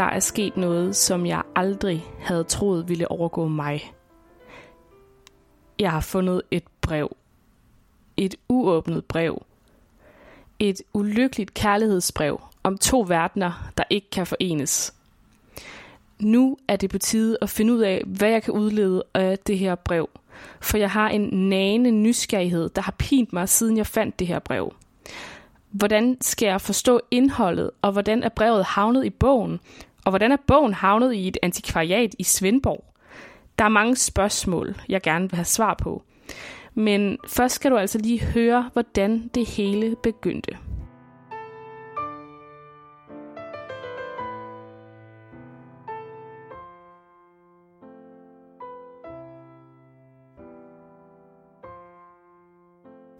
der er sket noget, som jeg aldrig havde troet ville overgå mig. Jeg har fundet et brev. Et uåbnet brev. Et ulykkeligt kærlighedsbrev om to verdener, der ikke kan forenes. Nu er det på tide at finde ud af, hvad jeg kan udlede af det her brev. For jeg har en nane nysgerrighed, der har pint mig, siden jeg fandt det her brev. Hvordan skal jeg forstå indholdet, og hvordan er brevet havnet i bogen? Og hvordan er bogen havnet i et antikvariat i Svendborg? Der er mange spørgsmål, jeg gerne vil have svar på. Men først skal du altså lige høre, hvordan det hele begyndte.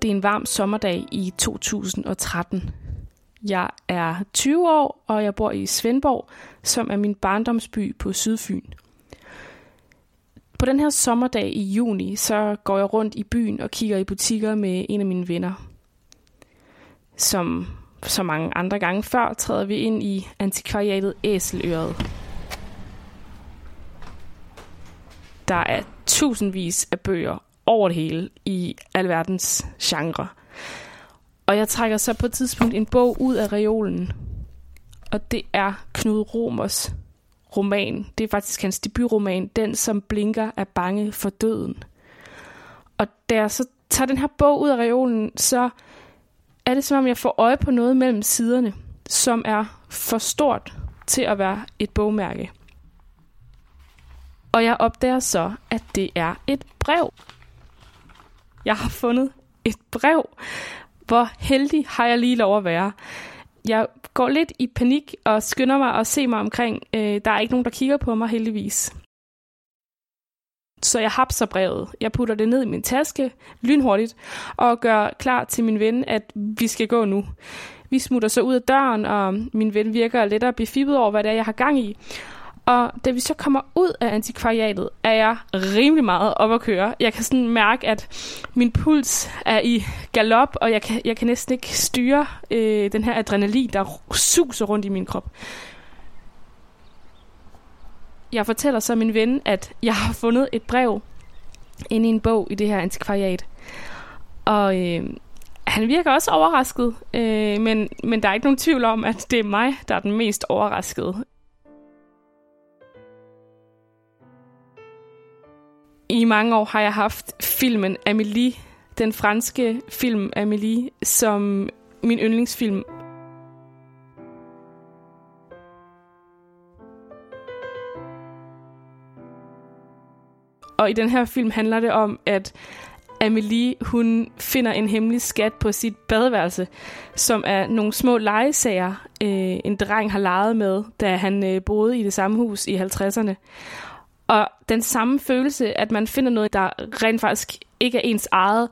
Det er en varm sommerdag i 2013. Jeg er 20 år, og jeg bor i Svendborg, som er min barndomsby på Sydfyn. På den her sommerdag i juni, så går jeg rundt i byen og kigger i butikker med en af mine venner. Som så mange andre gange før, træder vi ind i antikvariatet Æseløret. Der er tusindvis af bøger over det hele i alverdens genre. Og jeg trækker så på et tidspunkt en bog ud af reolen. Og det er Knud Romers roman. Det er faktisk hans debutroman, Den som blinker er bange for døden. Og da jeg så tager den her bog ud af reolen, så er det som om jeg får øje på noget mellem siderne, som er for stort til at være et bogmærke. Og jeg opdager så, at det er et brev. Jeg har fundet et brev. Hvor heldig har jeg lige lov at være. Jeg går lidt i panik og skynder mig at se mig omkring. Øh, der er ikke nogen, der kigger på mig heldigvis. Så jeg hapser brevet. Jeg putter det ned i min taske lynhurtigt og gør klar til min ven, at vi skal gå nu. Vi smutter så ud af døren, og min ven virker lettere befippet over, hvad det er, jeg har gang i. Og da vi så kommer ud af antikvariatet, er jeg rimelig meget op at køre. Jeg kan sådan mærke, at min puls er i galop, og jeg kan, jeg kan næsten ikke styre øh, den her adrenalin, der suser rundt i min krop. Jeg fortæller så min ven, at jeg har fundet et brev inde i en bog i det her antikvariat. Og øh, han virker også overrasket, øh, men, men der er ikke nogen tvivl om, at det er mig, der er den mest overraskede. I mange år har jeg haft filmen Amélie, den franske film Amélie, som min yndlingsfilm. Og i den her film handler det om, at Amelie, hun finder en hemmelig skat på sit badeværelse, som er nogle små legesager, øh, en dreng har leget med, da han øh, boede i det samme hus i 50'erne. Og den samme følelse, at man finder noget, der rent faktisk ikke er ens eget,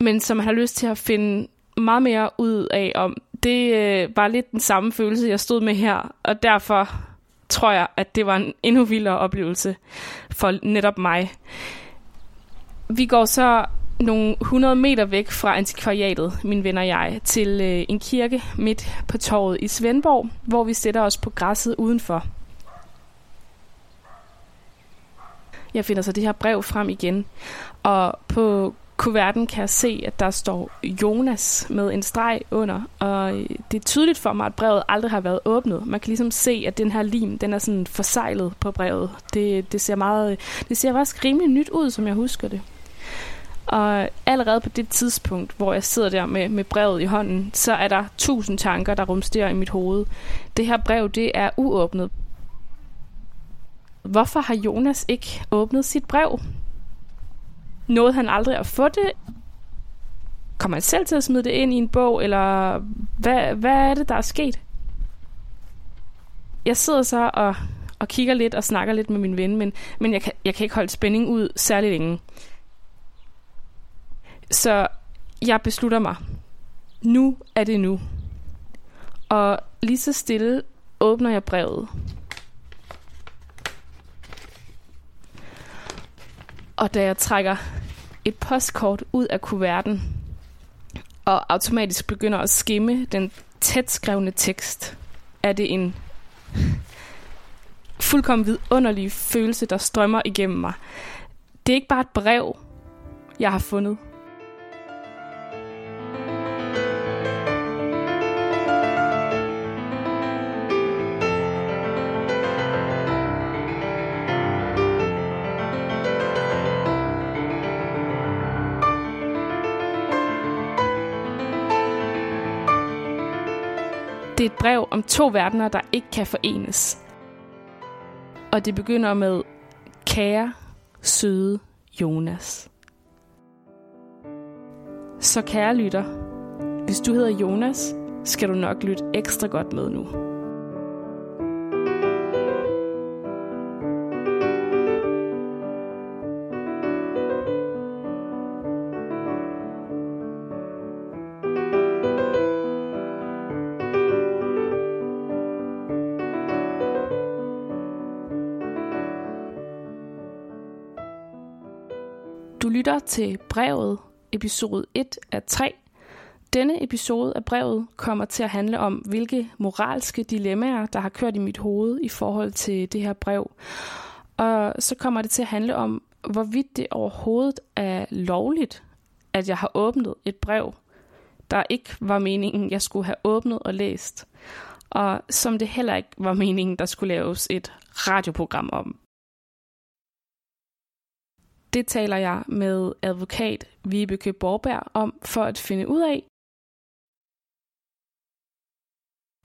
men som man har lyst til at finde meget mere ud af om, det øh, var lidt den samme følelse, jeg stod med her, og derfor tror jeg, at det var en endnu vildere oplevelse for netop mig. Vi går så nogle 100 meter væk fra antikvariatet, min venner og jeg, til øh, en kirke midt på torvet i Svendborg, hvor vi sætter os på græsset udenfor. Jeg finder så det her brev frem igen, og på kuverten kan jeg se, at der står Jonas med en streg under, og øh, det er tydeligt for mig, at brevet aldrig har været åbnet. Man kan ligesom se, at den her lim, den er sådan forsejlet på brevet. Det, det ser meget, øh, det ser faktisk rimelig nyt ud, som jeg husker det. Og allerede på det tidspunkt, hvor jeg sidder der med, med brevet i hånden, så er der tusind tanker, der rumsterer i mit hoved. Det her brev, det er uåbnet. Hvorfor har Jonas ikke åbnet sit brev? Nåede han aldrig at få det? Kommer han selv til at smide det ind i en bog, eller hvad, hvad er det, der er sket? Jeg sidder så og, og kigger lidt og snakker lidt med min ven, men, men jeg, kan, jeg kan ikke holde spænding ud særlig længe. Så jeg beslutter mig. Nu er det nu. Og lige så stille åbner jeg brevet. Og da jeg trækker et postkort ud af kuverten, og automatisk begynder at skimme den tæt skrevne tekst, er det en, fuldkommen vidunderlig følelse, der strømmer igennem mig. Det er ikke bare et brev, jeg har fundet. Det er et brev om to verdener, der ikke kan forenes. Og det begynder med, kære, søde Jonas. Så kære lytter, hvis du hedder Jonas, skal du nok lytte ekstra godt med nu. Lytter til brevet, episode 1 af 3. Denne episode af brevet kommer til at handle om, hvilke moralske dilemmaer, der har kørt i mit hoved i forhold til det her brev. Og så kommer det til at handle om, hvorvidt det overhovedet er lovligt, at jeg har åbnet et brev, der ikke var meningen, jeg skulle have åbnet og læst. Og som det heller ikke var meningen, der skulle laves et radioprogram om. Det taler jeg med advokat Vibeke Borberg om for at finde ud af.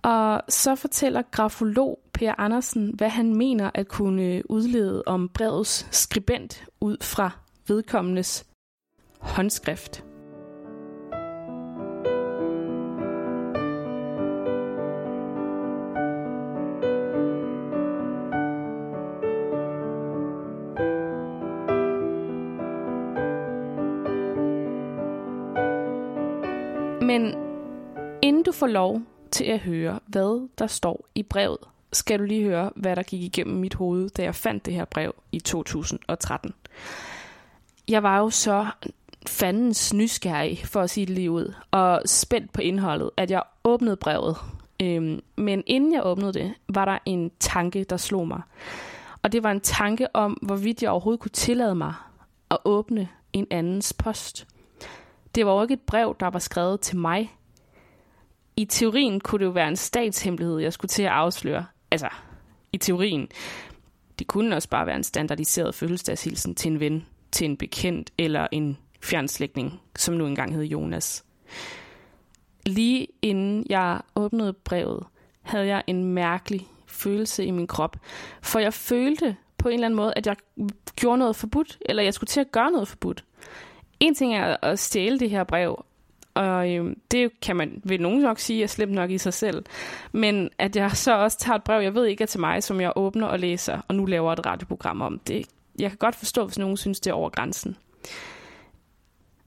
Og så fortæller grafolog Per Andersen, hvad han mener at kunne udlede om brevets skribent ud fra vedkommendes håndskrift. Få lov til at høre, hvad der står i brevet, skal du lige høre, hvad der gik igennem mit hoved, da jeg fandt det her brev i 2013. Jeg var jo så fandens nysgerrig, for at sige det lige ud, og spændt på indholdet, at jeg åbnede brevet. Øhm, men inden jeg åbnede det, var der en tanke, der slog mig. Og det var en tanke om, hvorvidt jeg overhovedet kunne tillade mig at åbne en andens post. Det var jo ikke et brev, der var skrevet til mig. I teorien kunne det jo være en statshemmelighed, jeg skulle til at afsløre. Altså, i teorien. Det kunne også bare være en standardiseret fødselsdagshilsen til en ven, til en bekendt eller en fjernslægtning, som nu engang hed Jonas. Lige inden jeg åbnede brevet, havde jeg en mærkelig følelse i min krop, for jeg følte på en eller anden måde, at jeg gjorde noget forbudt, eller jeg skulle til at gøre noget forbudt. En ting er at stjæle det her brev, og øhm, det kan man ved nogen nok sige er slemt nok i sig selv. Men at jeg så også tager et brev, jeg ved ikke er til mig, som jeg åbner og læser, og nu laver et radioprogram om det. Jeg kan godt forstå, hvis nogen synes, det er over grænsen.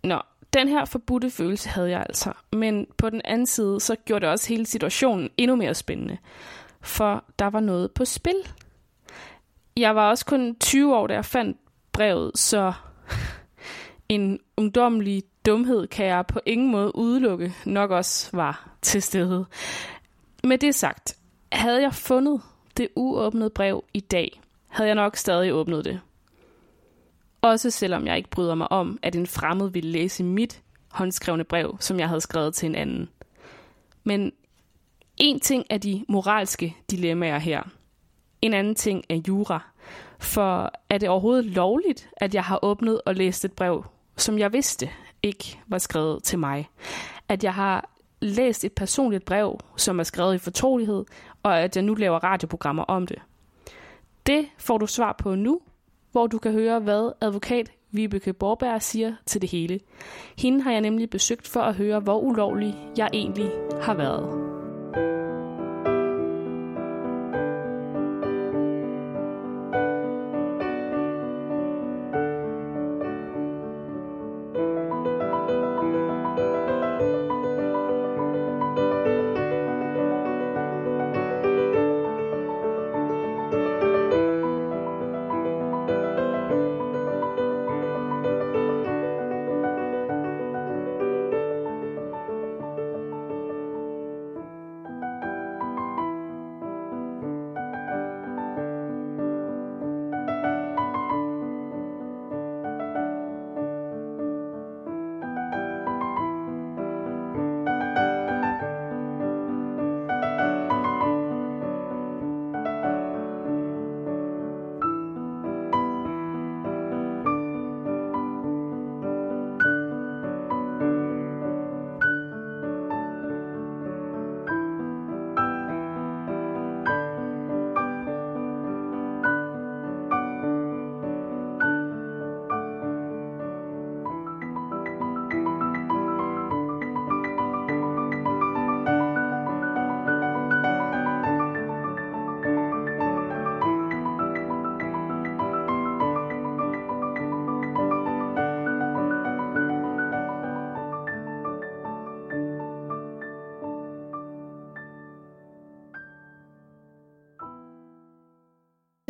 Nå, den her forbudte følelse havde jeg altså. Men på den anden side, så gjorde det også hele situationen endnu mere spændende. For der var noget på spil. Jeg var også kun 20 år, da jeg fandt brevet, så en ungdommelig dumhed kan jeg på ingen måde udelukke nok også var til stede. Med det sagt, havde jeg fundet det uåbnede brev i dag, havde jeg nok stadig åbnet det. Også selvom jeg ikke bryder mig om, at en fremmed ville læse mit håndskrevne brev, som jeg havde skrevet til en anden. Men en ting er de moralske dilemmaer her. En anden ting er jura. For er det overhovedet lovligt, at jeg har åbnet og læst et brev, som jeg vidste ikke var skrevet til mig? At jeg har læst et personligt brev, som er skrevet i fortrolighed, og at jeg nu laver radioprogrammer om det. Det får du svar på nu, hvor du kan høre, hvad advokat Vibeke Borberg siger til det hele. Hende har jeg nemlig besøgt for at høre, hvor ulovlig jeg egentlig har været.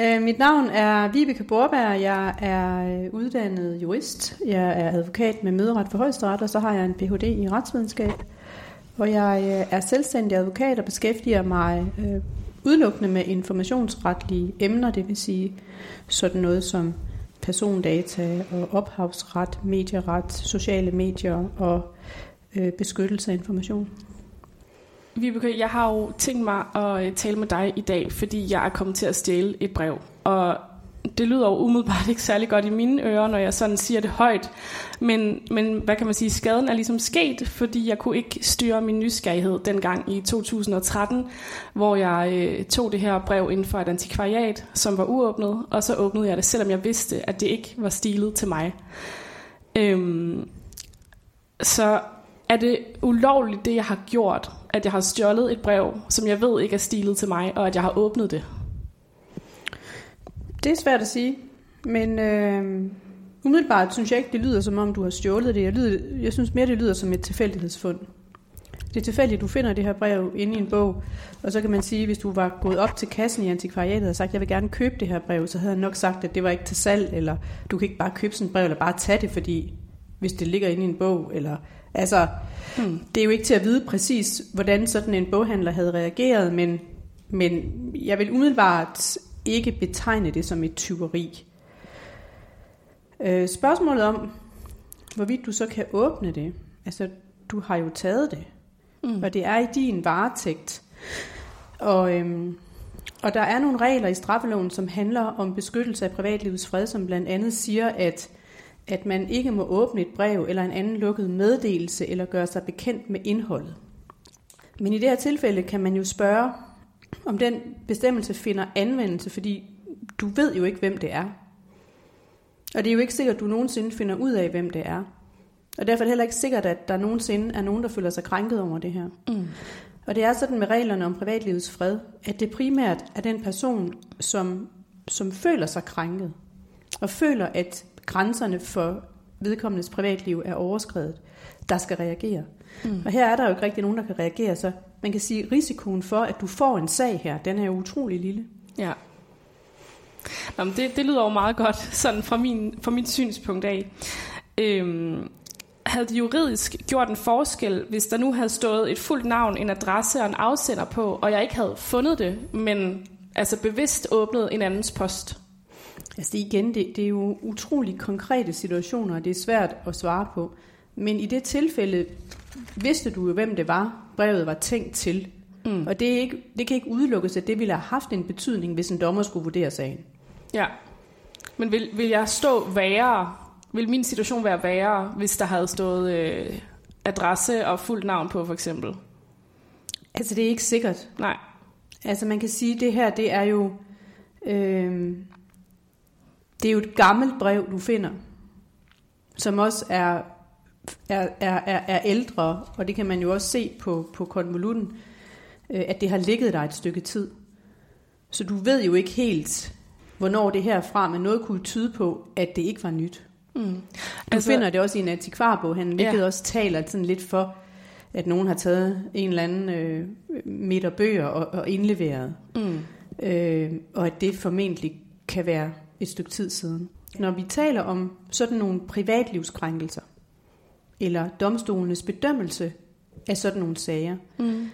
Øh, mit navn er Vibeke Borberg. Jeg er øh, uddannet jurist. Jeg er advokat med møderet for højesteret, og så har jeg en Ph.D. i retsvidenskab. Og jeg øh, er selvstændig advokat og beskæftiger mig øh, udelukkende med informationsretlige emner, det vil sige sådan noget som persondata og ophavsret, medieret, sociale medier og øh, beskyttelse af information. Vibeke, jeg har jo tænkt mig at øh, tale med dig i dag, fordi jeg er kommet til at stjæle et brev. Og det lyder jo umiddelbart ikke særlig godt i mine ører, når jeg sådan siger det højt. Men, men hvad kan man sige, skaden er ligesom sket, fordi jeg kunne ikke styre min nysgerrighed dengang i 2013, hvor jeg øh, tog det her brev inden for et antikvariat, som var uåbnet, og så åbnede jeg det, selvom jeg vidste, at det ikke var stilet til mig. Øhm, så er det ulovligt, det jeg har gjort, at jeg har stjålet et brev, som jeg ved ikke er stilet til mig, og at jeg har åbnet det? Det er svært at sige, men øh, umiddelbart synes jeg ikke, det lyder som om, du har stjålet det. Jeg, lyder, jeg synes mere, det lyder som et tilfældighedsfund. Det er tilfældigt, du finder det her brev inde i en bog, og så kan man sige, hvis du var gået op til kassen i antikvariatet og sagt, jeg vil gerne købe det her brev, så havde han nok sagt, at det var ikke til salg, eller du kan ikke bare købe sådan et brev, eller bare tage det, fordi hvis det ligger inde i en bog, eller altså, hmm. det er jo ikke til at vide præcis, hvordan sådan en boghandler havde reageret, men, men jeg vil umiddelbart ikke betegne det som et tyveri. Øh, spørgsmålet om, hvorvidt du så kan åbne det, altså du har jo taget det, mm. og det er i din varetægt. Og, øhm, og der er nogle regler i straffeloven, som handler om beskyttelse af privatlivets fred, som blandt andet siger, at, at man ikke må åbne et brev eller en anden lukket meddelelse eller gøre sig bekendt med indholdet. Men i det her tilfælde kan man jo spørge, om den bestemmelse finder anvendelse, fordi du ved jo ikke, hvem det er. Og det er jo ikke sikkert, at du nogensinde finder ud af, hvem det er. Og derfor er det heller ikke sikkert, at der nogensinde er nogen, der føler sig krænket over det her. Mm. Og det er sådan med reglerne om privatlivets fred, at det primært er den person, som, som føler sig krænket, og føler, at grænserne for vedkommendes privatliv er overskrevet, der skal reagere. Mm. Og her er der jo ikke rigtig nogen, der kan reagere, så man kan sige, at risikoen for, at du får en sag her, den er jo utrolig lille. Ja. Nå, men det, det lyder jo meget godt, sådan fra, min, fra mit synspunkt af. Øhm, havde det juridisk gjort en forskel, hvis der nu havde stået et fuldt navn, en adresse og en afsender på, og jeg ikke havde fundet det, men altså bevidst åbnet en andens post? Altså igen, det, det er jo utrolig konkrete situationer, og det er svært at svare på. Men i det tilfælde vidste du jo, hvem det var, brevet var tænkt til. Mm. Og det, er ikke, det kan ikke udelukkes, at det ville have haft en betydning, hvis en dommer skulle vurdere sagen. Ja. Men vil, vil jeg stå værre? Vil min situation være værre, hvis der havde stået øh, adresse og fuldt navn på, for eksempel? Altså, det er ikke sikkert. Nej. Altså, man kan sige, at det her, det er jo... Øh, det er jo et gammelt brev, du finder, som også er er, er, er, er ældre, og det kan man jo også se på, på konvolutten, øh, at det har ligget der et stykke tid. Så du ved jo ikke helt, hvornår det her fra, men noget kunne tyde på, at det ikke var nyt. Mm. Du altså, finder det også i en antikvarbog, han, hvilket ja. også taler sådan lidt for, at nogen har taget en eller anden øh, meter bøger og, og indleveret. Mm. Øh, og at det formentlig kan være et stykke tid siden. Når vi taler om sådan nogle privatlivskrænkelser, eller domstolenes bedømmelse af sådan nogle sager, mm.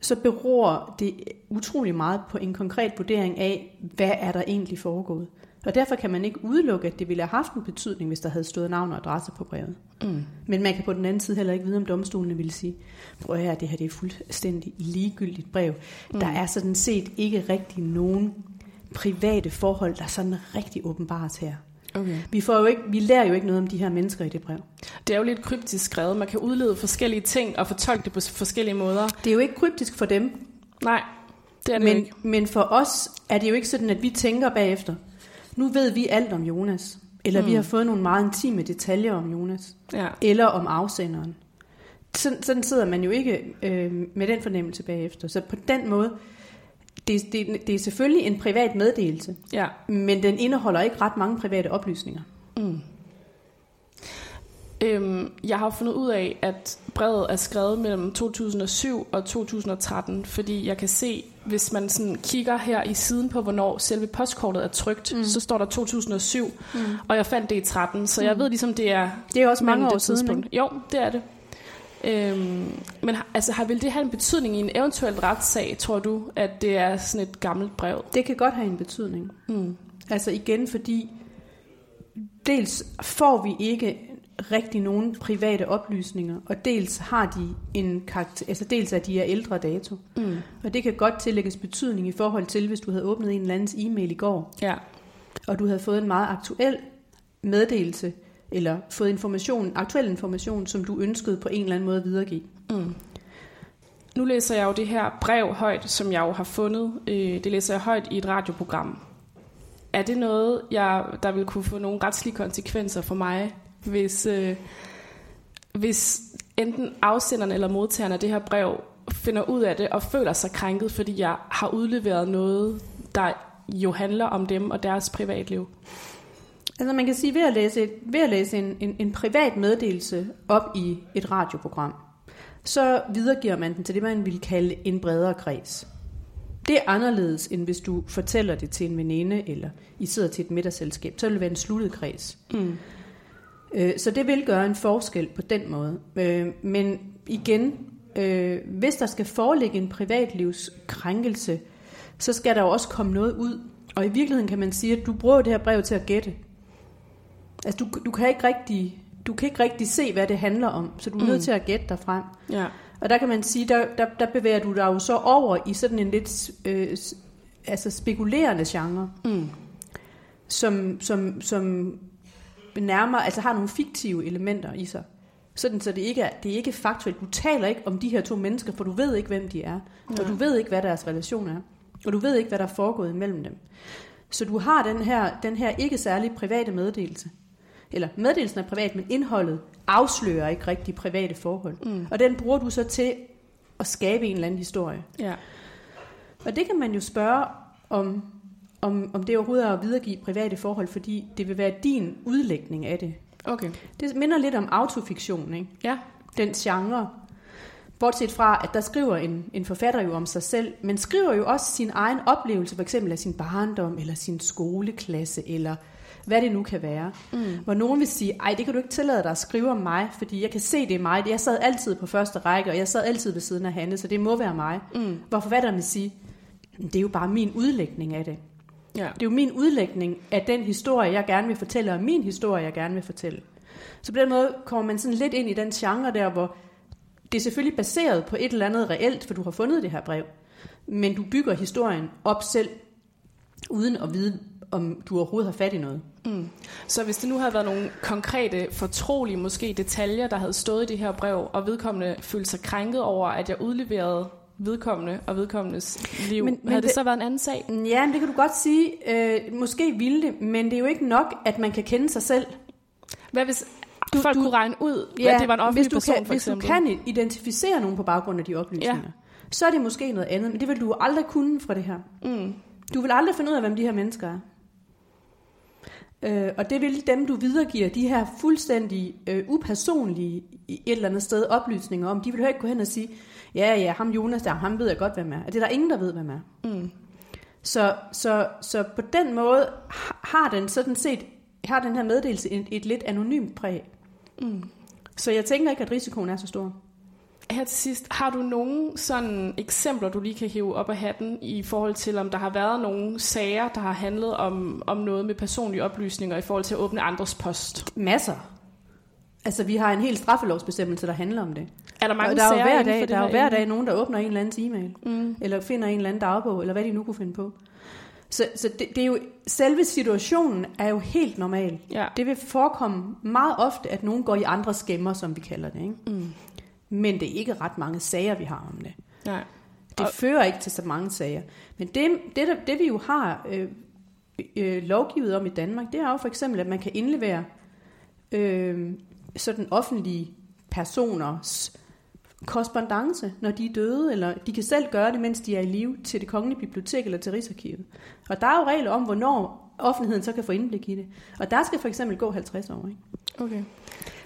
så beror det utrolig meget på en konkret vurdering af, hvad er der egentlig foregået. Og derfor kan man ikke udelukke, at det ville have haft en betydning, hvis der havde stået navn og adresse på brevet. Mm. Men man kan på den anden side heller ikke vide, om domstolene ville sige, prøv at det her det er fuldstændig ligegyldigt brev. Mm. Der er sådan set ikke rigtig nogen private forhold, der sådan rigtig åbenbares her. Okay. Vi, får jo ikke, vi lærer jo ikke noget om de her mennesker i det brev. Det er jo lidt kryptisk skrevet. Man kan udlede forskellige ting og fortolke det på forskellige måder. Det er jo ikke kryptisk for dem. Nej, det er det men, ikke. Men for os er det jo ikke sådan, at vi tænker bagefter. Nu ved vi alt om Jonas. Eller mm. vi har fået nogle meget intime detaljer om Jonas. Ja. Eller om afsenderen. Sådan, sådan sidder man jo ikke øh, med den fornemmelse bagefter. Så på den måde det, det, det er selvfølgelig en privat meddelelse, ja. men den indeholder ikke ret mange private oplysninger. Mm. Øhm, jeg har fundet ud af, at brevet er skrevet mellem 2007 og 2013, fordi jeg kan se hvis man sådan kigger her i siden på, hvornår selve postkortet er trygt, mm. så står der 2007, mm. og jeg fandt det i 13, så jeg mm. ved ligesom, det er... Det er også mange år siden, ikke? Jo, det er det. Øhm, men altså, har, vil det have en betydning i en eventuel retssag, tror du, at det er sådan et gammelt brev? Det kan godt have en betydning. Mm. Altså igen, fordi dels får vi ikke rigtig nogen private oplysninger, og dels har de en karakter, altså dels er de er ældre dato. Mm. Og det kan godt tillægges betydning i forhold til, hvis du havde åbnet en eller andens e-mail i går, ja. og du havde fået en meget aktuel meddelelse, eller fået information, aktuel information, som du ønskede på en eller anden måde at videregive. Mm. Nu læser jeg jo det her brev højt, som jeg jo har fundet. Øh, det læser jeg højt i et radioprogram. Er det noget, jeg, der vil kunne få nogle retslige konsekvenser for mig, hvis, øh, hvis enten afsenderen eller modtageren af det her brev finder ud af det og føler sig krænket, fordi jeg har udleveret noget, der jo handler om dem og deres privatliv? Altså man kan sige, ved at læse, ved at læse en, en, en privat meddelelse op i et radioprogram, så videregiver man den til det, man vil kalde en bredere kreds. Det er anderledes, end hvis du fortæller det til en veninde, eller I sidder til et middagsselskab. Så vil det være en sluttet kreds. Mm. Øh, så det vil gøre en forskel på den måde. Øh, men igen, øh, hvis der skal foreligge en privatlivskrænkelse, så skal der jo også komme noget ud. Og i virkeligheden kan man sige, at du bruger det her brev til at gætte. Altså du, du kan ikke rigtig du kan ikke rigtig se, hvad det handler om, så du er mm. nødt til at gætte dig frem. Ja. Og der kan man sige, der, der, der bevæger du dig jo så over i sådan en lidt øh, altså spekulerende genre, mm. som, som, som nærmere, altså har nogle fiktive elementer i sig. Sådan, så det ikke er, det er ikke faktuelt. Du taler ikke om de her to mennesker, for du ved ikke, hvem de er. Ja. Og du ved ikke, hvad deres relation er. Og du ved ikke, hvad der er foregået imellem dem. Så du har den her, den her ikke særlig private meddelelse. Eller meddelelsen er privat, men indholdet afslører ikke rigtig private forhold. Mm. Og den bruger du så til at skabe en eller anden historie. Ja. Og det kan man jo spørge om, om, om det overhovedet er at videregive private forhold, fordi det vil være din udlægning af det. Okay. Det minder lidt om autofiktion, ikke? Ja. Den genre. Bortset fra, at der skriver en, en forfatter jo om sig selv, men skriver jo også sin egen oplevelse, for eksempel af sin barndom, eller sin skoleklasse, eller hvad det nu kan være. Mm. Hvor nogen vil sige, ej, det kan du ikke tillade dig at skrive om mig, fordi jeg kan se, det er mig. Jeg sad altid på første række, og jeg sad altid ved siden af Hanne, så det må være mig. Mm. Hvor forfatteren vil sige, det er jo bare min udlægning af det. Ja. Det er jo min udlægning af den historie, jeg gerne vil fortælle, og min historie, jeg gerne vil fortælle. Så på den måde kommer man sådan lidt ind i den genre der, hvor det er selvfølgelig baseret på et eller andet reelt, for du har fundet det her brev. Men du bygger historien op selv, uden at vide, om du overhovedet har fat i noget. Mm. Så hvis det nu havde været nogle konkrete, fortrolige måske detaljer, der havde stået i det her brev, og vedkommende følte sig krænket over, at jeg udleverede vedkommende og vedkommendes liv. Men, men havde det, det så været en anden sag? Ja, det kan du godt sige. Øh, måske ville det, men det er jo ikke nok, at man kan kende sig selv. Hvad hvis du, folk du, kunne regne ud, ja, at det var en offentlig hvis du person, kan, for eksempel? Hvis du kan identificere nogen på baggrund af de oplysninger, ja. så er det måske noget andet, men det vil du aldrig kunne fra det her. Mm. Du vil aldrig finde ud af, hvem de her mennesker er. Øh, og det vil dem, du videregiver de her fuldstændig øh, upersonlige et eller andet sted oplysninger om, de vil jo ikke gå hen og sige, ja, ja, ham Jonas der, ham ved jeg godt, hvem er. Det er der ingen, der ved, hvem er. Mm. Så, så, så på den måde har den sådan set, har den her meddelelse et, et lidt anonymt præg. Mm. Så jeg tænker ikke, at risikoen er så stor. Her til sidst, har du nogle sådan eksempler, du lige kan hive op af hatten i forhold til, om der har været nogle sager, der har handlet om, om noget med personlige oplysninger i forhold til at åbne andres post? Masser. Altså, vi har en helt straffelovsbestemmelse, der handler om det. Er der mange der er sager hver dag, Der er jo hver dag nogen, der åbner en eller anden e-mail, mm. eller finder en eller anden dagbog, eller hvad de nu kunne finde på. Så, så det, det er jo, selve situationen er jo helt normal. Ja. Det vil forekomme meget ofte, at nogen går i andre skæmmer, som vi kalder det. Ikke? Mm. Men det er ikke ret mange sager, vi har om det. Nej. Det og... fører ikke til så mange sager. Men det, det, det vi jo har øh, øh, lovgivet om i Danmark, det er jo for eksempel, at man kan indlevere øh, sådan offentlige personers korrespondence, når de er døde, eller de kan selv gøre det, mens de er i live, til det kongelige bibliotek eller til Rigsarkivet. Og der er jo regler om, hvornår offentligheden så kan få indblik i det. Og der skal for eksempel gå 50 år. Ikke? Okay.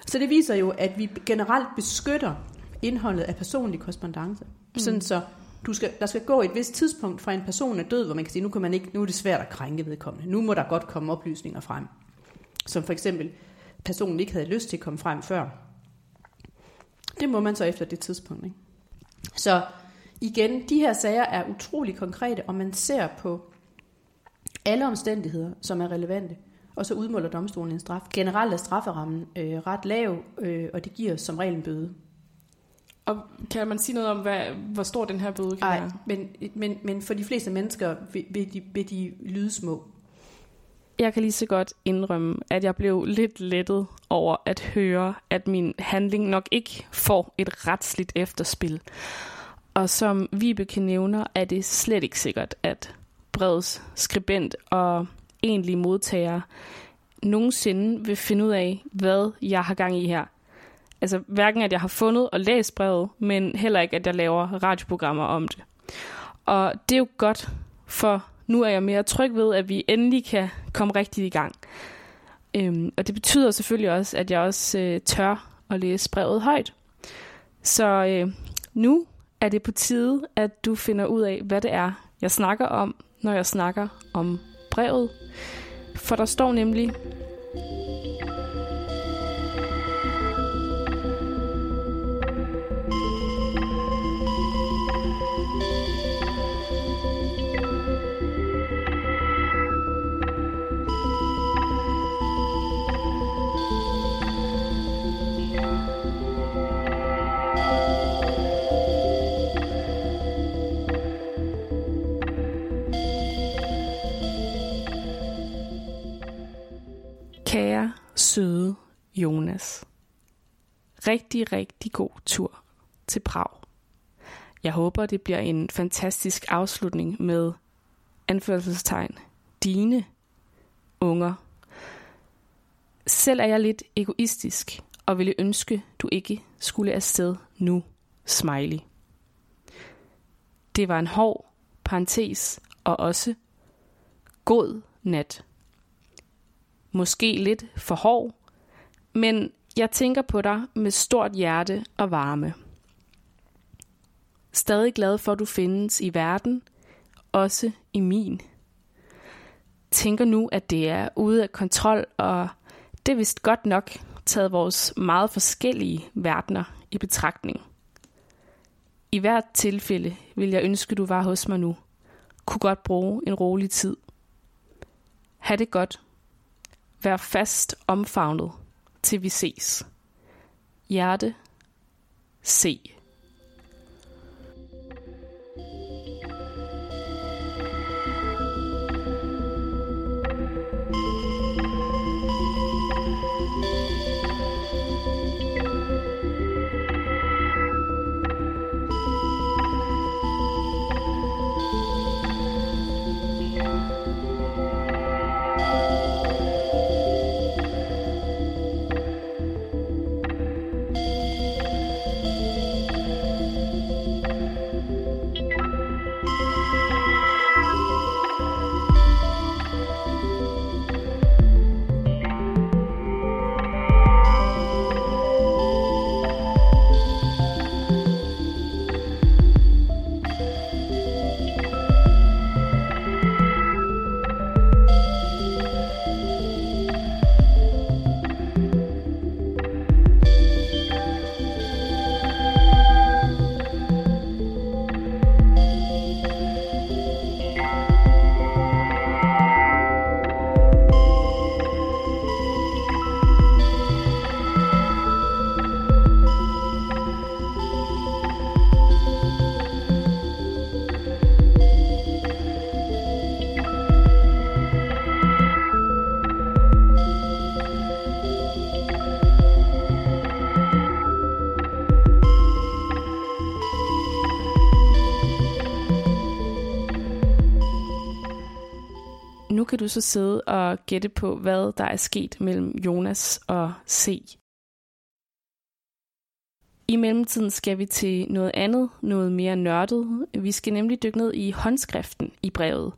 Så det viser jo, at vi generelt beskytter indholdet af personlig korrespondence. Mm. Sådan så du skal, der skal gå et vist tidspunkt fra en person er død, hvor man kan sige, nu, kan man ikke, nu er det svært at krænke vedkommende. Nu må der godt komme oplysninger frem. Som for eksempel, personen ikke havde lyst til at komme frem før. Det må man så efter det tidspunkt. Ikke? Så igen, de her sager er utrolig konkrete, og man ser på alle omstændigheder, som er relevante, og så udmåler domstolen en straf. Generelt er strafferammen øh, ret lav, øh, og det giver som regel en bøde. Og kan man sige noget om, hvad, hvor stor den her bøde kan Nej, være? men, men, men for de fleste mennesker vil, vil, de, vil de lyde små. Jeg kan lige så godt indrømme, at jeg blev lidt lettet over at høre, at min handling nok ikke får et retsligt efterspil. Og som Vibeke nævner, er det slet ikke sikkert, at brevets skribent og egentlige modtager nogensinde vil finde ud af, hvad jeg har gang i her. Altså hverken at jeg har fundet og læst brevet, men heller ikke at jeg laver radioprogrammer om det. Og det er jo godt, for nu er jeg mere tryg ved, at vi endelig kan komme rigtigt i gang. Øhm, og det betyder selvfølgelig også, at jeg også øh, tør at læse brevet højt. Så øh, nu er det på tide, at du finder ud af, hvad det er, jeg snakker om, når jeg snakker om brevet. For der står nemlig, Rigtig, rigtig god tur til Prag. Jeg håber, det bliver en fantastisk afslutning med anførselstegn dine unger. Selv er jeg lidt egoistisk og ville ønske, du ikke skulle afsted nu, smiley. Det var en hård parentes og også god nat måske lidt for hård, men jeg tænker på dig med stort hjerte og varme. Stadig glad for, at du findes i verden, også i min. Tænker nu, at det er ude af kontrol, og det er vist godt nok taget vores meget forskellige verdener i betragtning. I hvert tilfælde vil jeg ønske, du var hos mig nu. Kunne godt bruge en rolig tid. Ha' det godt. Vær fast omfavnet, til vi ses. Hjerte, se. Du så sidde og gætte på, hvad der er sket mellem Jonas og C. I mellemtiden skal vi til noget andet, noget mere nørdet. Vi skal nemlig dykke ned i håndskriften i brevet.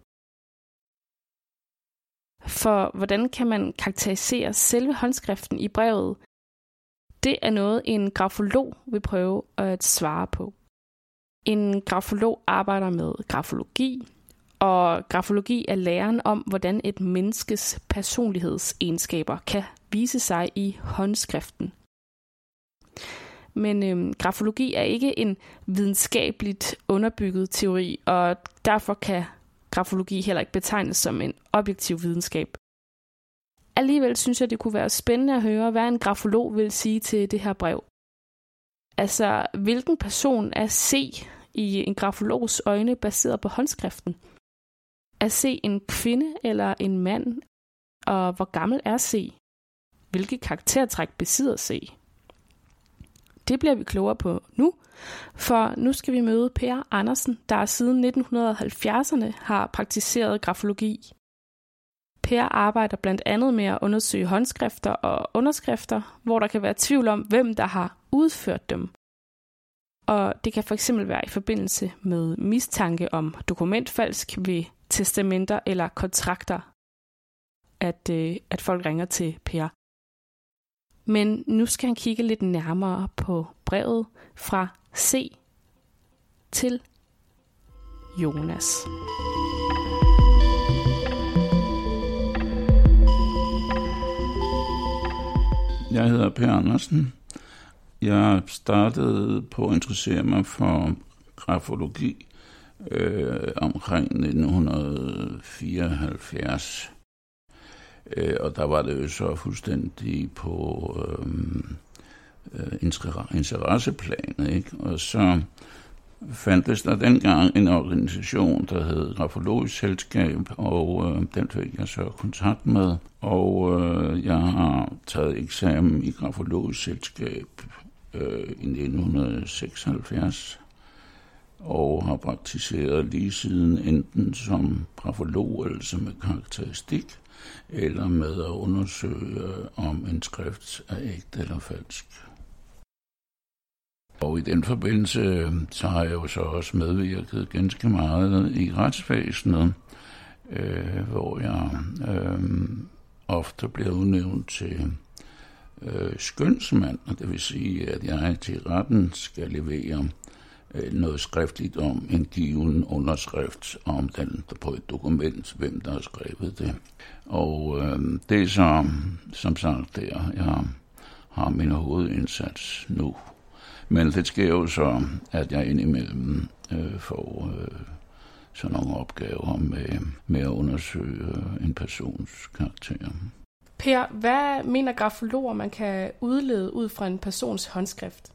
For hvordan kan man karakterisere selve håndskriften i brevet? Det er noget, en grafolog vil prøve at svare på. En grafolog arbejder med grafologi, og grafologi er læren om, hvordan et menneskes personlighedsegenskaber kan vise sig i håndskriften. Men øhm, grafologi er ikke en videnskabeligt underbygget teori, og derfor kan grafologi heller ikke betegnes som en objektiv videnskab. Alligevel synes jeg, det kunne være spændende at høre, hvad en grafolog vil sige til det her brev. Altså, hvilken person er C i en grafologs øjne baseret på håndskriften? At se en kvinde eller en mand? Og hvor gammel er C? Hvilke karaktertræk besidder C? Det bliver vi klogere på nu, for nu skal vi møde Per Andersen, der siden 1970'erne har praktiseret grafologi. Per arbejder blandt andet med at undersøge håndskrifter og underskrifter, hvor der kan være tvivl om, hvem der har udført dem. Og det kan fx være i forbindelse med mistanke om dokumentfalsk ved testamenter eller kontrakter, at, øh, at folk ringer til Per. Men nu skal han kigge lidt nærmere på brevet fra C til Jonas. Jeg hedder Per Andersen. Jeg startede på at interessere mig for grafologi øh, omkring 1974. Øh, og der var det jo så fuldstændig på øhm, øh, øh interesseplanet. Ikke? Og så fandtes der dengang en organisation, der hed Grafologisk Selskab, og øh, den fik jeg så kontakt med. Og øh, jeg har taget eksamen i Grafologisk Selskab øh, i 1976 og har praktiseret lige siden enten som grafolog, altså med karakteristik, eller med at undersøge, om en skrift er ægte eller falsk. Og i den forbindelse, så har jeg jo så også medvirket ganske meget i retsvæsenet, øh, hvor jeg øh, ofte bliver udnævnt til øh, skønsmand, og det vil sige, at jeg til retten skal levere Øh, noget skriftligt om en given underskrift om den på et dokument, hvem der har skrevet det. Og øh, det er så, som sagt, der jeg har min hovedindsats nu. Men det sker jo så, at jeg indimellem øh, får øh, sådan nogle opgaver med, med at undersøge øh, en persons karakter. Per, hvad mener grafologer, man kan udlede ud fra en persons håndskrift?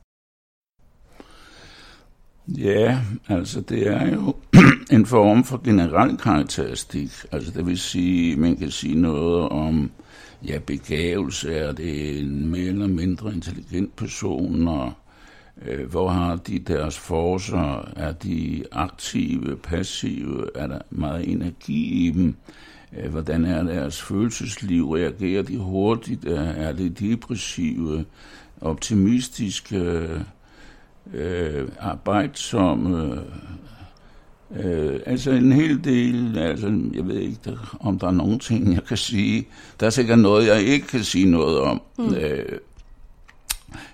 Ja, altså det er jo en form for generel karakteristik. Altså det vil sige, man kan sige noget om, ja, begævelse, er det en mere eller mindre intelligent person, og øh, hvor har de deres forser, er de aktive, passive, er der meget energi i dem, hvordan er deres følelsesliv, reagerer de hurtigt, er det depressive, optimistiske, øh, øh, arbejdsomme, øh, altså en hel del, altså jeg ved ikke, der, om der er nogen ting, jeg kan sige. Der er sikkert noget, jeg ikke kan sige noget om. Mm. Øh,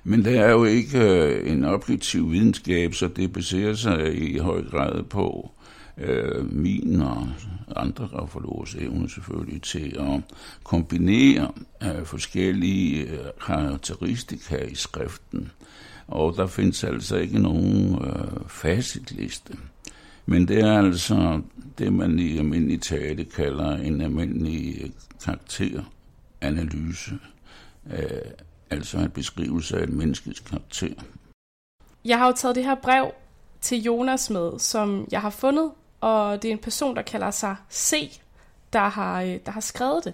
men det er jo ikke øh, en objektiv videnskab, så det baserer sig i høj grad på øh, min og andre grafologers evne selvfølgelig til at kombinere øh, forskellige øh, karakteristika i skriften. Og der findes altså ikke nogen øh, facitliste. Men det er altså det, man i almindelig tale kalder en almindelig øh, karakteranalyse. Øh, altså en beskrivelse af et menneskets karakter. Jeg har jo taget det her brev til Jonas med, som jeg har fundet, og det er en person, der kalder sig C, der har, øh, der har skrevet det.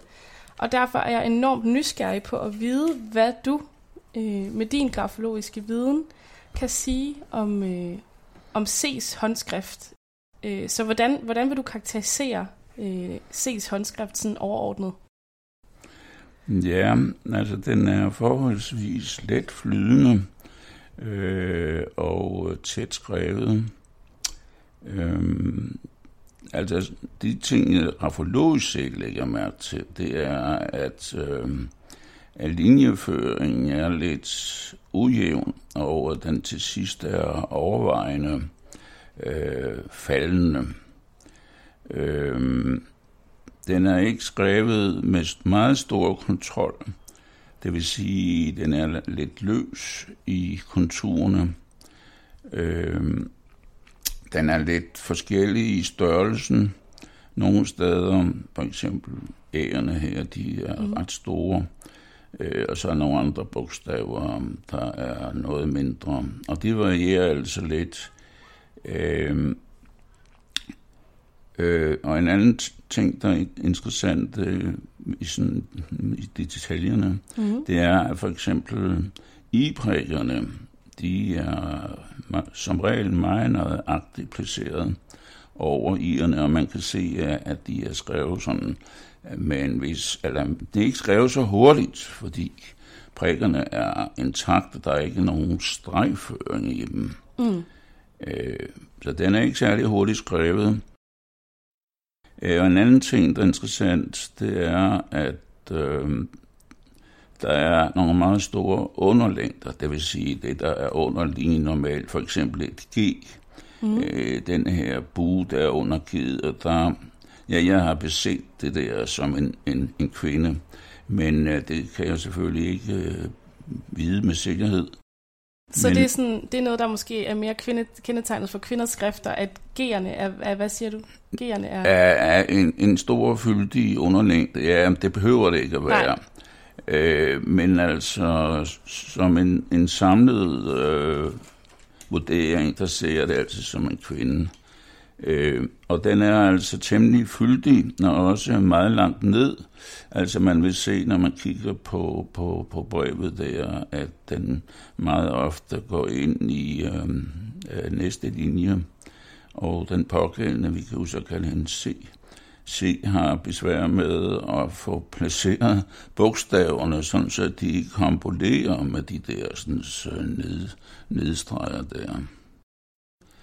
Og derfor er jeg enormt nysgerrig på at vide, hvad du øh, med din grafologiske viden kan sige om, øh, om C's håndskrift. Øh, så hvordan, hvordan vil du karakterisere øh, C's håndskrift sådan overordnet? Ja, altså den er forholdsvis let flydende øh, og tæt skrevet. Øhm, altså de ting, jeg grafologisk set lægger mærke til, det er, at øhm, at linjeføringen er lidt ujævn, og den til sidst er overvejende øh, faldende. Øhm, den er ikke skrevet med meget stor kontrol. Det vil sige, at den er lidt løs i konturerne. Øhm, den er lidt forskellig i størrelsen. Nogle steder, for eksempel ægerne her, de er mm. ret store. Øh, og så er nogle andre bogstaver, der er noget mindre. Og det varierer altså lidt. Øh, øh, og en anden ting, der er interessant øh, i, sådan, i de detaljerne, mm. det er at for eksempel i-prægerne, de er som regel meget nøjagtigt placeret over i'erne, og man kan se, at de er skrevet sådan med en vis, eller det er ikke skrevet så hurtigt, fordi prikkerne er intakte, der er ikke nogen stregføring i dem. Mm. Øh, så den er ikke særlig hurtigt skrevet. Øh, og en anden ting, der er interessant, det er, at øh, der er nogle meget store underlængder, det vil sige det, der er under linjen normalt, for eksempel et G, mm. øh, den her bue, der er undergivet, og der, ja, jeg har beset det der som en, en, en kvinde, men øh, det kan jeg selvfølgelig ikke øh, vide med sikkerhed. Så Men, det, er sådan, det er noget, der måske er mere kvinde, kendetegnet for kvinders skrifter, at G'erne er, er hvad siger du? G'erne er... Er, er en, en stor fyldig underlængde. Ja, det behøver det ikke at være. Nej. Øh, men altså, som en, en samlet øh, vurdering, der ser jeg det altid som en kvinde. Øh, og den er altså temmelig fyldig, og også meget langt ned. Altså man vil se, når man kigger på, på, på brevet der, at den meget ofte går ind i øh, øh, næste linje, og den pågældende, vi kan jo så kalde hende C, C har besvær med at få placeret bogstaverne, sådan så de ikke kompolerer med de der sådan, ned, nedstreger der.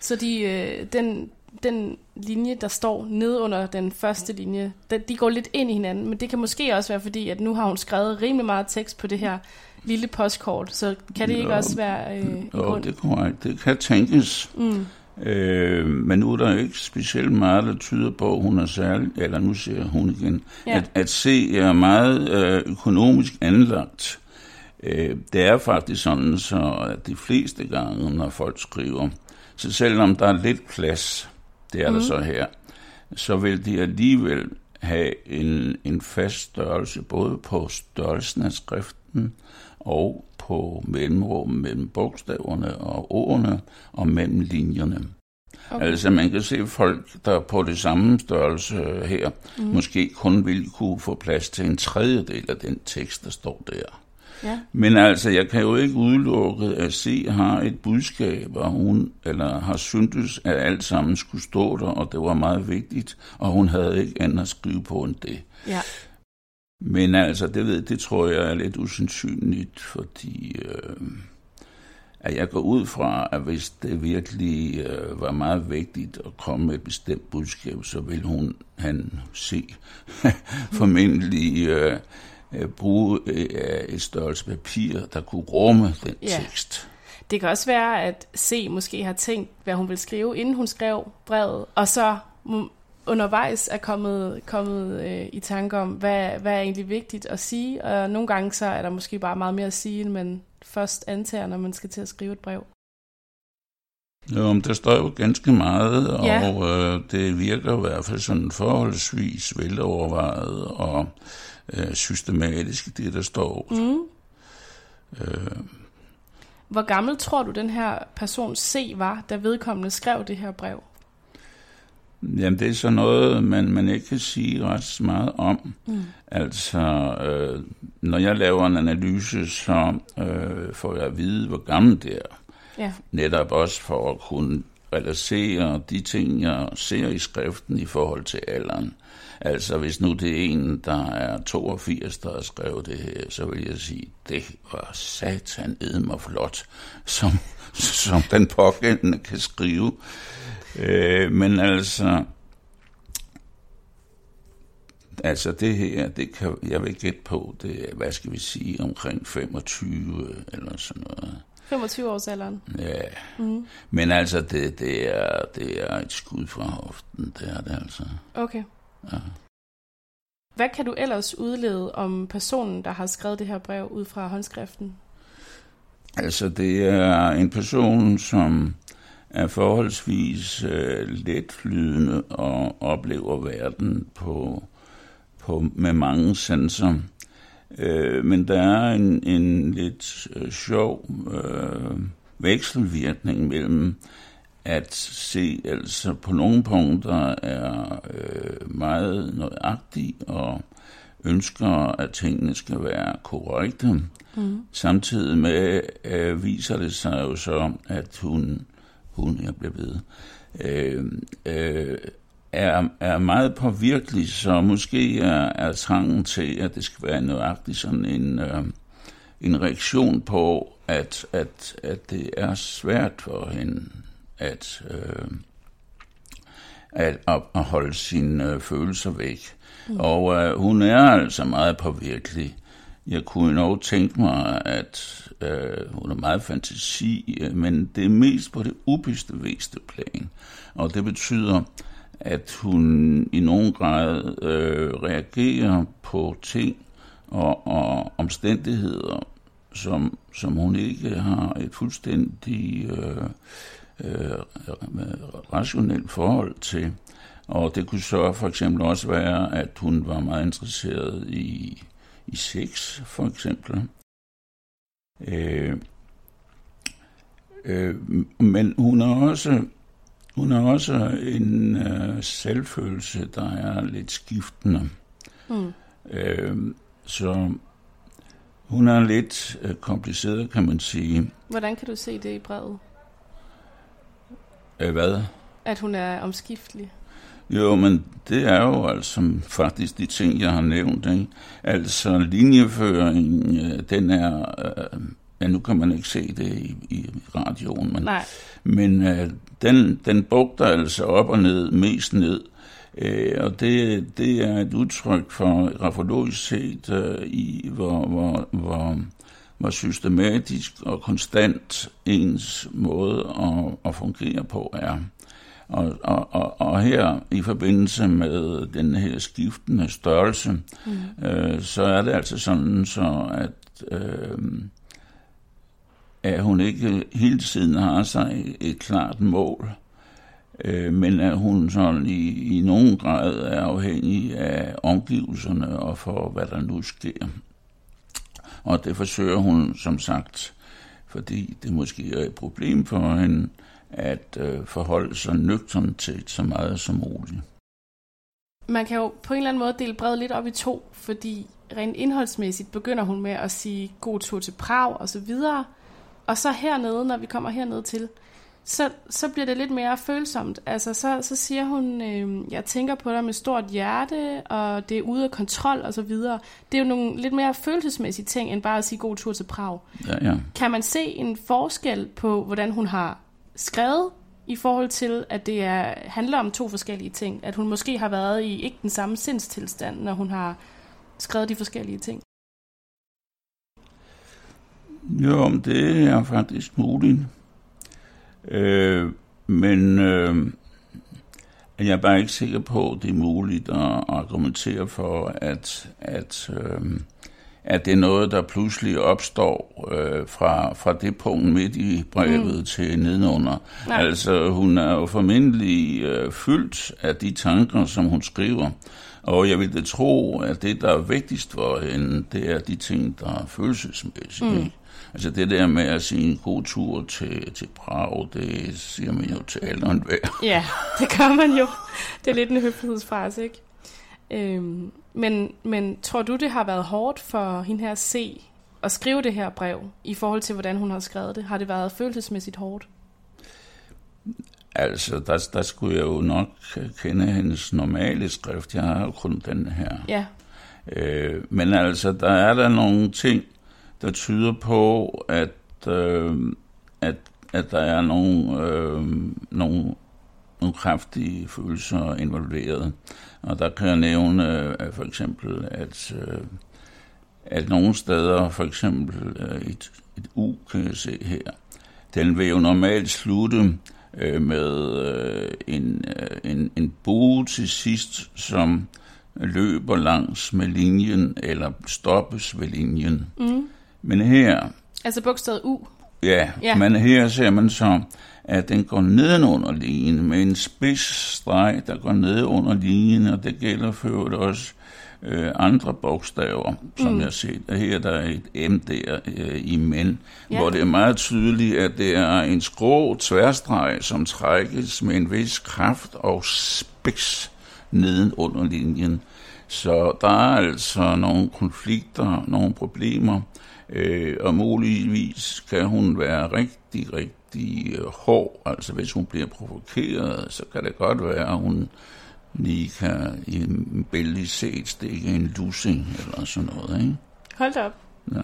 Så de, øh, den, den linje, der står ned under den første linje, de, de går lidt ind i hinanden, men det kan måske også være fordi, at nu har hun skrevet rimelig meget tekst på det her lille postkort, så kan det jo, ikke også være øh, en jo, grund? det er korrekt. Det kan tænkes. Mm. Øh, men nu er der ikke specielt meget, der tyder på, at hun er særlig, eller nu siger hun igen, ja. at, at C er meget øh, økonomisk anlagt. Øh, det er faktisk sådan, så at de fleste gange, når folk skriver, så selvom der er lidt plads, det er mm. der så her, så vil de alligevel have en, en fast størrelse, både på størrelsen af skriften og på mellemrummet mellem bogstaverne og ordene og mellem linjerne. Okay. Altså man kan se folk, der på det samme størrelse her, mm. måske kun vil kunne få plads til en tredjedel af den tekst, der står der. Ja. Men altså, jeg kan jo ikke udelukke at se, har et budskab, og hun eller har syntes, at alt sammen skulle stå der, og det var meget vigtigt, og hun havde ikke andet at skrive på end det. Ja. Men altså, det, ved, det tror jeg er lidt usandsynligt, fordi øh, at jeg går ud fra, at hvis det virkelig øh, var meget vigtigt at komme med et bestemt budskab, så vil hun, han se, formentlig øh, øh, bruge øh, et størrelse papir, der kunne rumme den ja. tekst. Det kan også være, at C måske har tænkt, hvad hun vil skrive, inden hun skrev brevet, og så undervejs er kommet, kommet øh, i tanke om, hvad, hvad er egentlig vigtigt at sige, og nogle gange så er der måske bare meget mere at sige, end man først antager, når man skal til at skrive et brev. Jo, men der står jo ganske meget, og ja. øh, det virker i hvert fald sådan forholdsvis velovervejet og øh, systematisk, det der står. Mm. Øh. Hvor gammel tror du, den her person C var, da vedkommende skrev det her brev? Jamen, det er så noget, man, man ikke kan sige ret meget om. Mm. Altså, øh, når jeg laver en analyse, så øh, får jeg at vide, hvor gammel det er. Ja. Netop også for at kunne relatere de ting, jeg ser i skriften i forhold til alderen. Altså, hvis nu det er en, der er 82, der har skrevet det her, så vil jeg sige, det var satan og flot, som, som den pågældende kan skrive. Øh, men altså, altså det her, det kan jeg vil gætte på, det er, hvad skal vi sige, omkring 25 eller sådan noget. 25 års alderen. Ja, mm. men altså, det, det, er, det er et skud fra hoften, det er det altså. Okay. Ja. Hvad kan du ellers udlede om personen, der har skrevet det her brev ud fra håndskriften? Altså, det er en person, som er forholdsvis øh, letflydende og oplever verden på, på med mange sanser. Øh, men der er en, en lidt øh, sjov øh, vekselvirkning mellem at se, altså på nogle punkter er øh, meget nøjagtig og ønsker, at tingene skal være korrekte. Mm. Samtidig med øh, viser det sig jo så, at hun, hun jeg bliver ved, øh, øh, er, er meget påvirkelig, så måske er, er trangen til, at det skal være nøjagtigt sådan en, øh, en reaktion på, at, at, at det er svært for hende at, øh, at, at holde sine øh, følelser væk. Mm. Og øh, hun er altså meget påvirkelig. Jeg kunne nok tænke mig, at øh, hun er meget fantasi, øh, men det er mest på det ubevidste plan. Og det betyder, at hun i nogen grad øh, reagerer på ting og, og omstændigheder, som, som hun ikke har et fuldstændig øh, øh, rationelt forhold til. Og det kunne så for eksempel også være, at hun var meget interesseret i, i sex, for eksempel. Øh, øh, men hun er også hun har også en øh, selvfølelse, der er lidt skiftende. Mm. Øh, så hun er lidt øh, kompliceret, kan man sige. Hvordan kan du se det i brevet? Øh, hvad? At hun er omskiftelig. Jo, men det er jo altså faktisk de ting, jeg har nævnt. Ikke? Altså linjeføring, øh, den er... Øh, ja, nu kan man ikke se det i, i radioen, men, Nej. men øh, den, den bugter altså op og ned, mest ned. Øh, og det, det er et udtryk for rafologisk set, øh, i hvor, hvor, hvor, hvor systematisk og konstant ens måde at, at fungere på er. Og, og, og, og her i forbindelse med den her skiftende størrelse, mm. øh, så er det altså sådan, så at, øh, at hun ikke hele tiden har sig et klart mål, øh, men at hun sådan i, i nogen grad er afhængig af omgivelserne og for, hvad der nu sker. Og det forsøger hun, som sagt, fordi det måske er et problem for hende, at øh, forholde sig nøgtern til så meget som muligt. Man kan jo på en eller anden måde dele brevet lidt op i to, fordi rent indholdsmæssigt begynder hun med at sige god tur til Prag og så videre. Og så hernede, når vi kommer hernede til, så, så bliver det lidt mere følsomt. Altså, så, så siger hun, øh, jeg tænker på dig med stort hjerte, og det er ude af kontrol og så videre. Det er jo nogle lidt mere følelsesmæssige ting, end bare at sige god tur til Prag. Ja, ja. Kan man se en forskel på, hvordan hun har skrevet, i forhold til, at det er, handler om to forskellige ting? At hun måske har været i ikke den samme sindstilstand, når hun har skrevet de forskellige ting? Jo, det er faktisk muligt. Øh, men øh, jeg er bare ikke sikker på, at det er muligt at argumentere for, at, at, øh, at det er noget, der pludselig opstår øh, fra, fra det punkt midt i brevet mm. til nedenunder. Nej. Altså, hun er jo formentlig øh, fyldt af de tanker, som hun skriver. Og jeg vil da tro, at det, der er vigtigst for hende, det er de ting, der er følelsesmæssige. Mm. Altså det der med at sige en god tur til, til Prag, det siger man jo til alle og enhver. Ja, det gør man jo. Det er lidt en høflighedsfrase, ikke? Øhm, men, men tror du, det har været hårdt for hende her at se og skrive det her brev, i forhold til, hvordan hun har skrevet det? Har det været følelsesmæssigt hårdt? Altså, der, der skulle jeg jo nok kende hendes normale skrift. Jeg har jo kun den her. Ja. Øh, men altså, der er der nogle ting, der tyder på, at, øh, at, at der er nogle, øh, nogle, nogle kraftige følelser involveret. Og der kan jeg nævne øh, for eksempel, at, øh, at nogle steder, for eksempel øh, et, et U, kan jeg se her, den vil jo normalt slutte med en, en, en bue til sidst, som løber langs med linjen, eller stoppes ved linjen. Mm. Men her... Altså bogstavet U? Ja, ja, men her ser man så, at den går nedenunder linjen med en spids streg, der går ned under linjen, og det gælder for også øh, andre bogstaver, som mm. jeg har set. Her der er et M der øh, i men, ja. hvor det er meget tydeligt, at det er en skrå tværstreg, som trækkes med en vis kraft og spids neden under linjen. Så der er altså nogle konflikter, nogle problemer, øh, og muligvis kan hun være rigtig, rigtig øh, hård. Altså hvis hun bliver provokeret, så kan det godt være, at hun lige kan i en bældig set stikke en lussing eller sådan noget. Ikke? Hold da op. Ja.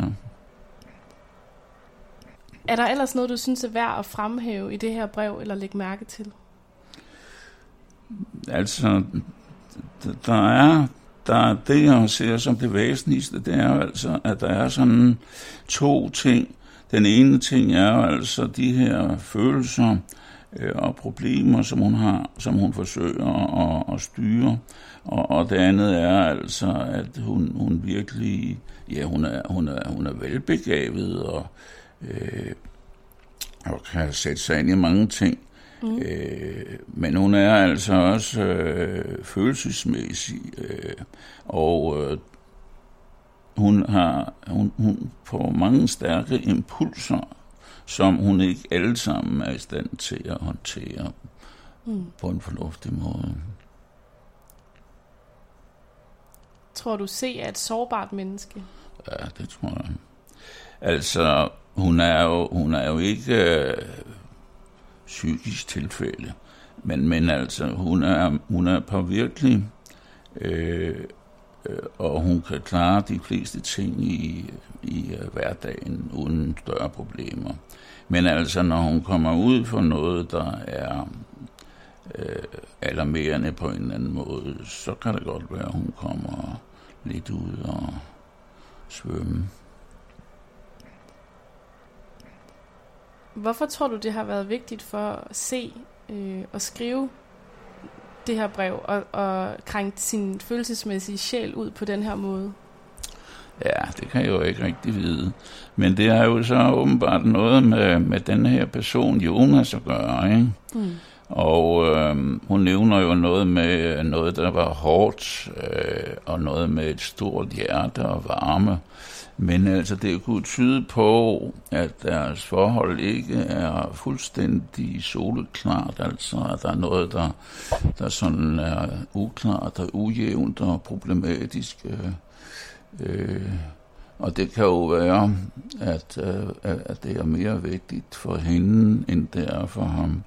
Er der ellers noget, du synes er værd at fremhæve i det her brev, eller lægge mærke til? Altså, der er, der er det, jeg ser som det væsentligste, det er altså, at der er sådan to ting. Den ene ting er altså de her følelser øh, og problemer, som hun har, som hun forsøger at, at styre. Og, og det andet er altså, at hun, hun virkelig, ja, hun er, hun er, hun er velbegavet og, øh, og kan sætte sig ind i mange ting. Mm. Øh, men hun er altså også øh, følelsesmæssig, øh, og øh, hun har hun, hun får mange stærke impulser, som hun ikke alle sammen er i stand til at håndtere mm. på en fornuftig måde. Tror du, se er et sårbart menneske? Ja, det tror jeg. Altså, hun er jo, hun er jo ikke øh, psykisk tilfælde. Men, men altså, hun er, hun er påvirkelig, øh, øh, Øh, og hun kan klare de fleste ting i, i øh, hverdagen uden større problemer. Men altså, når hun kommer ud for noget, der er øh, alarmerende på en eller anden måde, så kan det godt være, at hun kommer lidt ud og svømme. Hvorfor tror du, det har været vigtigt for at se øh, og skrive det her brev og, og krænke sin følelsesmæssige sjæl ud på den her måde? Ja, det kan jeg jo ikke rigtig vide. Men det har jo så åbenbart noget med, med den her person, Jonas, at gøre, ikke? Mm. Og øh, hun nævner jo noget med øh, noget, der var hårdt, øh, og noget med et stort hjerte og varme. Men altså, det kunne tyde på, at deres forhold ikke er fuldstændig soleklart. Altså, at der er noget, der, der sådan er uklart og ujævnt og problematisk. Øh, øh og det kan jo være, at, øh, at det er mere vigtigt for hende, end det er for ham.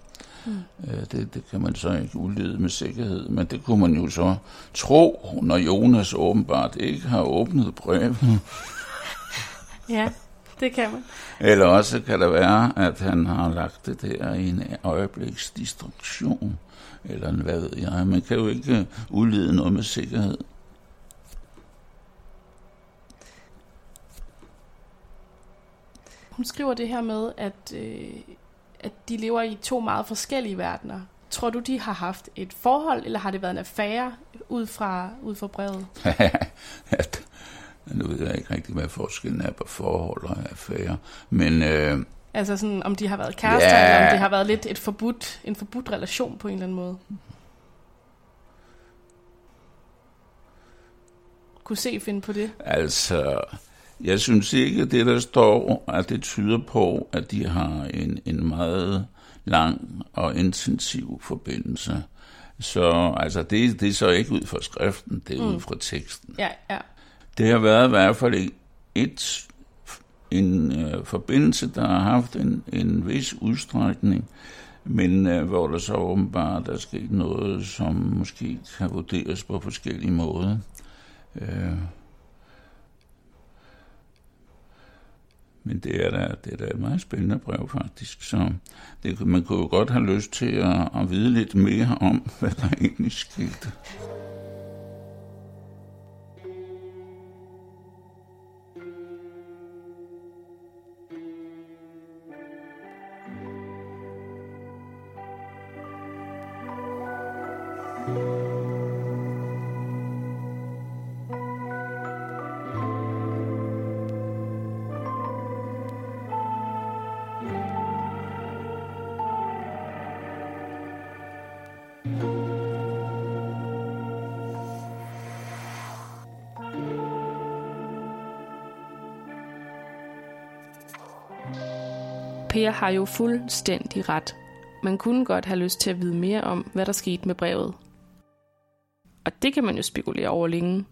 Mm. Øh, det, det kan man så ikke udlede med sikkerhed, men det kunne man jo så tro, når Jonas åbenbart ikke har åbnet brevet. Ja, det kan man. Eller også kan det være, at han har lagt det der i en øjebliks distraktion, eller hvad ved jeg. Man kan jo ikke udlede noget med sikkerhed. Hun skriver det her med, at, øh, at de lever i to meget forskellige verdener. Tror du, de har haft et forhold, eller har det været en affære ud fra, ud fra brevet? Nu ved jeg ikke rigtig, hvad forskellen er på forhold og affære. Men, øh, altså sådan, om de har været kærester, ja, eller om det har været lidt et forbudt, en forbudt relation på en eller anden måde. Kunne se finde på det? Altså, jeg synes ikke, at det der står, at det tyder på, at de har en, en meget lang og intensiv forbindelse. Så altså, det, det er så ikke ud fra skriften, det er mm. ud fra teksten. Ja, ja. Det har været i hvert fald et, en øh, forbindelse, der har haft en, en vis udstrækning, men øh, hvor der så åbenbart er sket noget, som måske kan vurderes på forskellige måder. Øh. Men det er da, det er da et meget spændende brev, faktisk. Så det, man kunne jo godt have lyst til at, at vide lidt mere om, hvad der egentlig skete. Har jo fuldstændig ret. Man kunne godt have lyst til at vide mere om, hvad der skete med brevet. Og det kan man jo spekulere over længe.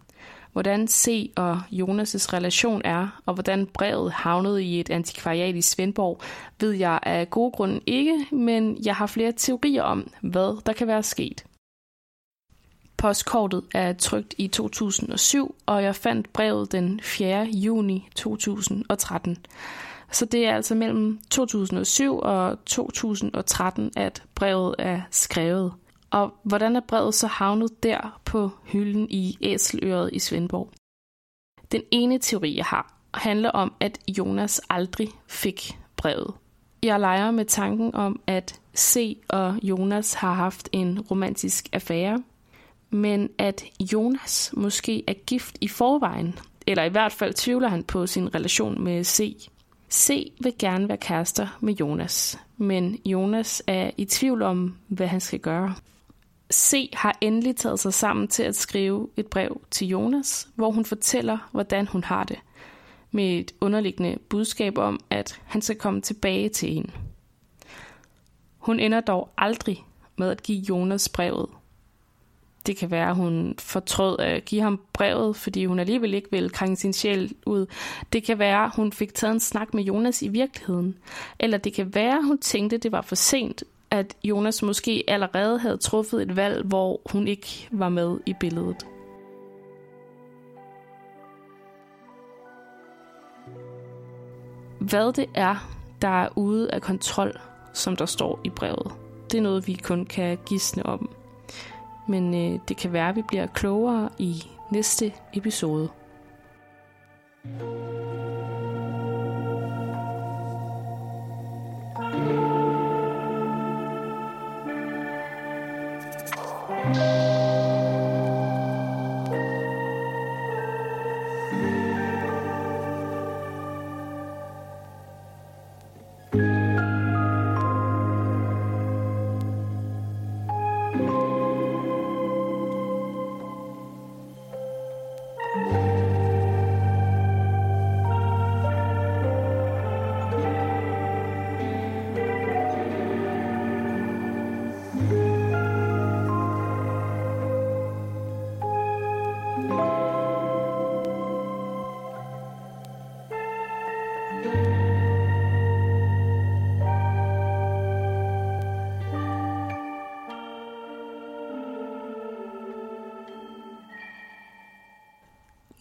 Hvordan C og Jonas' relation er, og hvordan brevet havnede i et antikvariat i Svendborg, ved jeg af gode grunde ikke, men jeg har flere teorier om, hvad der kan være sket. Postkortet er trygt i 2007, og jeg fandt brevet den 4. juni 2013. Så det er altså mellem 2007 og 2013, at brevet er skrevet. Og hvordan er brevet så havnet der på hylden i Æseløret i Svendborg? Den ene teori, jeg har, handler om, at Jonas aldrig fik brevet. Jeg leger med tanken om, at C og Jonas har haft en romantisk affære, men at Jonas måske er gift i forvejen, eller i hvert fald tvivler han på sin relation med C. C vil gerne være kærester med Jonas, men Jonas er i tvivl om, hvad han skal gøre. C har endelig taget sig sammen til at skrive et brev til Jonas, hvor hun fortæller, hvordan hun har det, med et underliggende budskab om, at han skal komme tilbage til hende. Hun ender dog aldrig med at give Jonas brevet, det kan være, at hun fortrød at give ham brevet, fordi hun alligevel ikke ville krænge sin sjæl ud. Det kan være, at hun fik taget en snak med Jonas i virkeligheden. Eller det kan være, at hun tænkte, at det var for sent, at Jonas måske allerede havde truffet et valg, hvor hun ikke var med i billedet. Hvad det er, der er ude af kontrol, som der står i brevet, det er noget, vi kun kan gisne om. Men øh, det kan være, at vi bliver klogere i næste episode.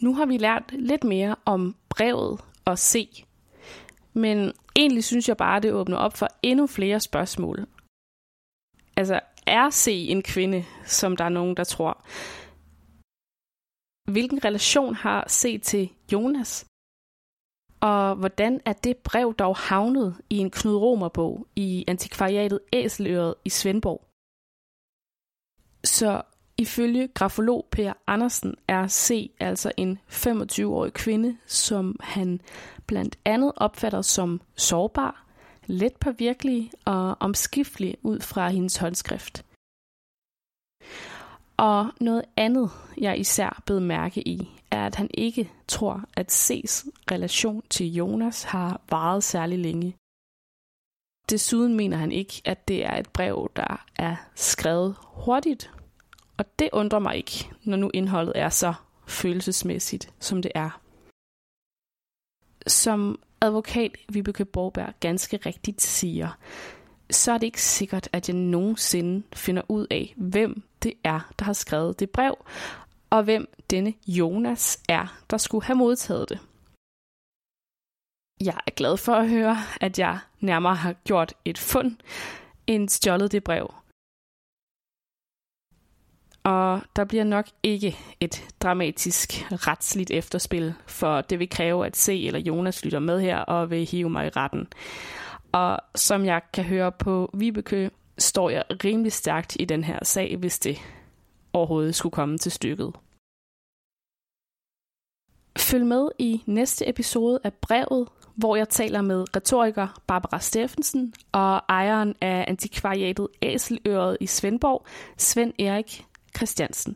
Nu har vi lært lidt mere om brevet og se. Men egentlig synes jeg bare, det åbner op for endnu flere spørgsmål. Altså, er C en kvinde, som der er nogen, der tror? Hvilken relation har C til Jonas? Og hvordan er det brev dog havnet i en Knud Romer-bog i antikvariatet Æseløret i Svendborg? Så Ifølge grafolog Per Andersen er C altså en 25-årig kvinde, som han blandt andet opfatter som sårbar, let påvirkelig og omskiftelig ud fra hendes håndskrift. Og noget andet, jeg især bed mærke i, er, at han ikke tror, at C's relation til Jonas har varet særlig længe. Desuden mener han ikke, at det er et brev, der er skrevet hurtigt og det undrer mig ikke, når nu indholdet er så følelsesmæssigt, som det er. Som advokat Vibeke Borberg ganske rigtigt siger, så er det ikke sikkert, at jeg nogensinde finder ud af, hvem det er, der har skrevet det brev, og hvem denne Jonas er, der skulle have modtaget det. Jeg er glad for at høre, at jeg nærmere har gjort et fund, end stjålet det brev, og der bliver nok ikke et dramatisk retsligt efterspil, for det vil kræve, at C eller Jonas lytter med her og vil hive mig i retten. Og som jeg kan høre på Vibekø, står jeg rimelig stærkt i den her sag, hvis det overhovedet skulle komme til stykket. Følg med i næste episode af Brevet, hvor jeg taler med retoriker Barbara Steffensen og ejeren af antikvariatet Æseløret i Svendborg, Svend Erik Christiansen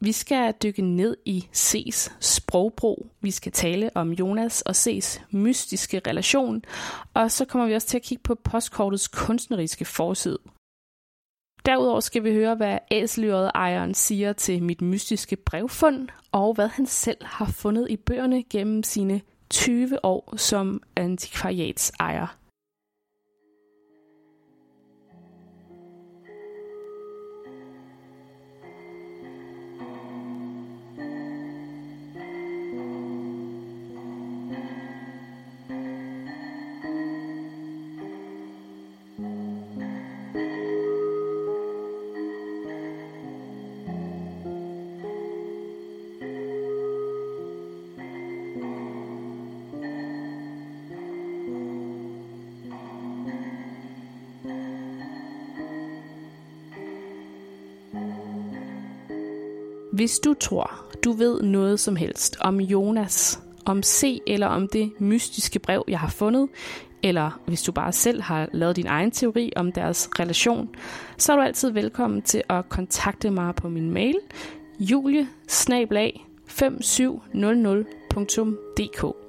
Vi skal dykke ned i C's sprogbrug. Vi skal tale om Jonas og C's mystiske relation. Og så kommer vi også til at kigge på postkortets kunstneriske forside. Derudover skal vi høre, hvad æseløret ejeren siger til mit mystiske brevfund, og hvad han selv har fundet i bøgerne gennem sine 20 år som antikvariatsejer. Hvis du tror, du ved noget som helst om Jonas, om C eller om det mystiske brev, jeg har fundet, eller hvis du bare selv har lavet din egen teori om deres relation, så er du altid velkommen til at kontakte mig på min mail julie 5700.dk.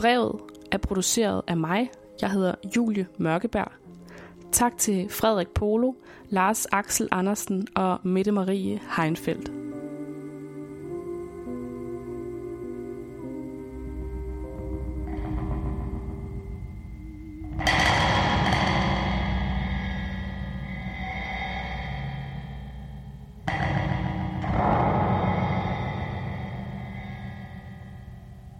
Brevet er produceret af mig. Jeg hedder Julie Mørkeberg. Tak til Frederik Polo, Lars Axel Andersen og Mette Marie Heinfeldt.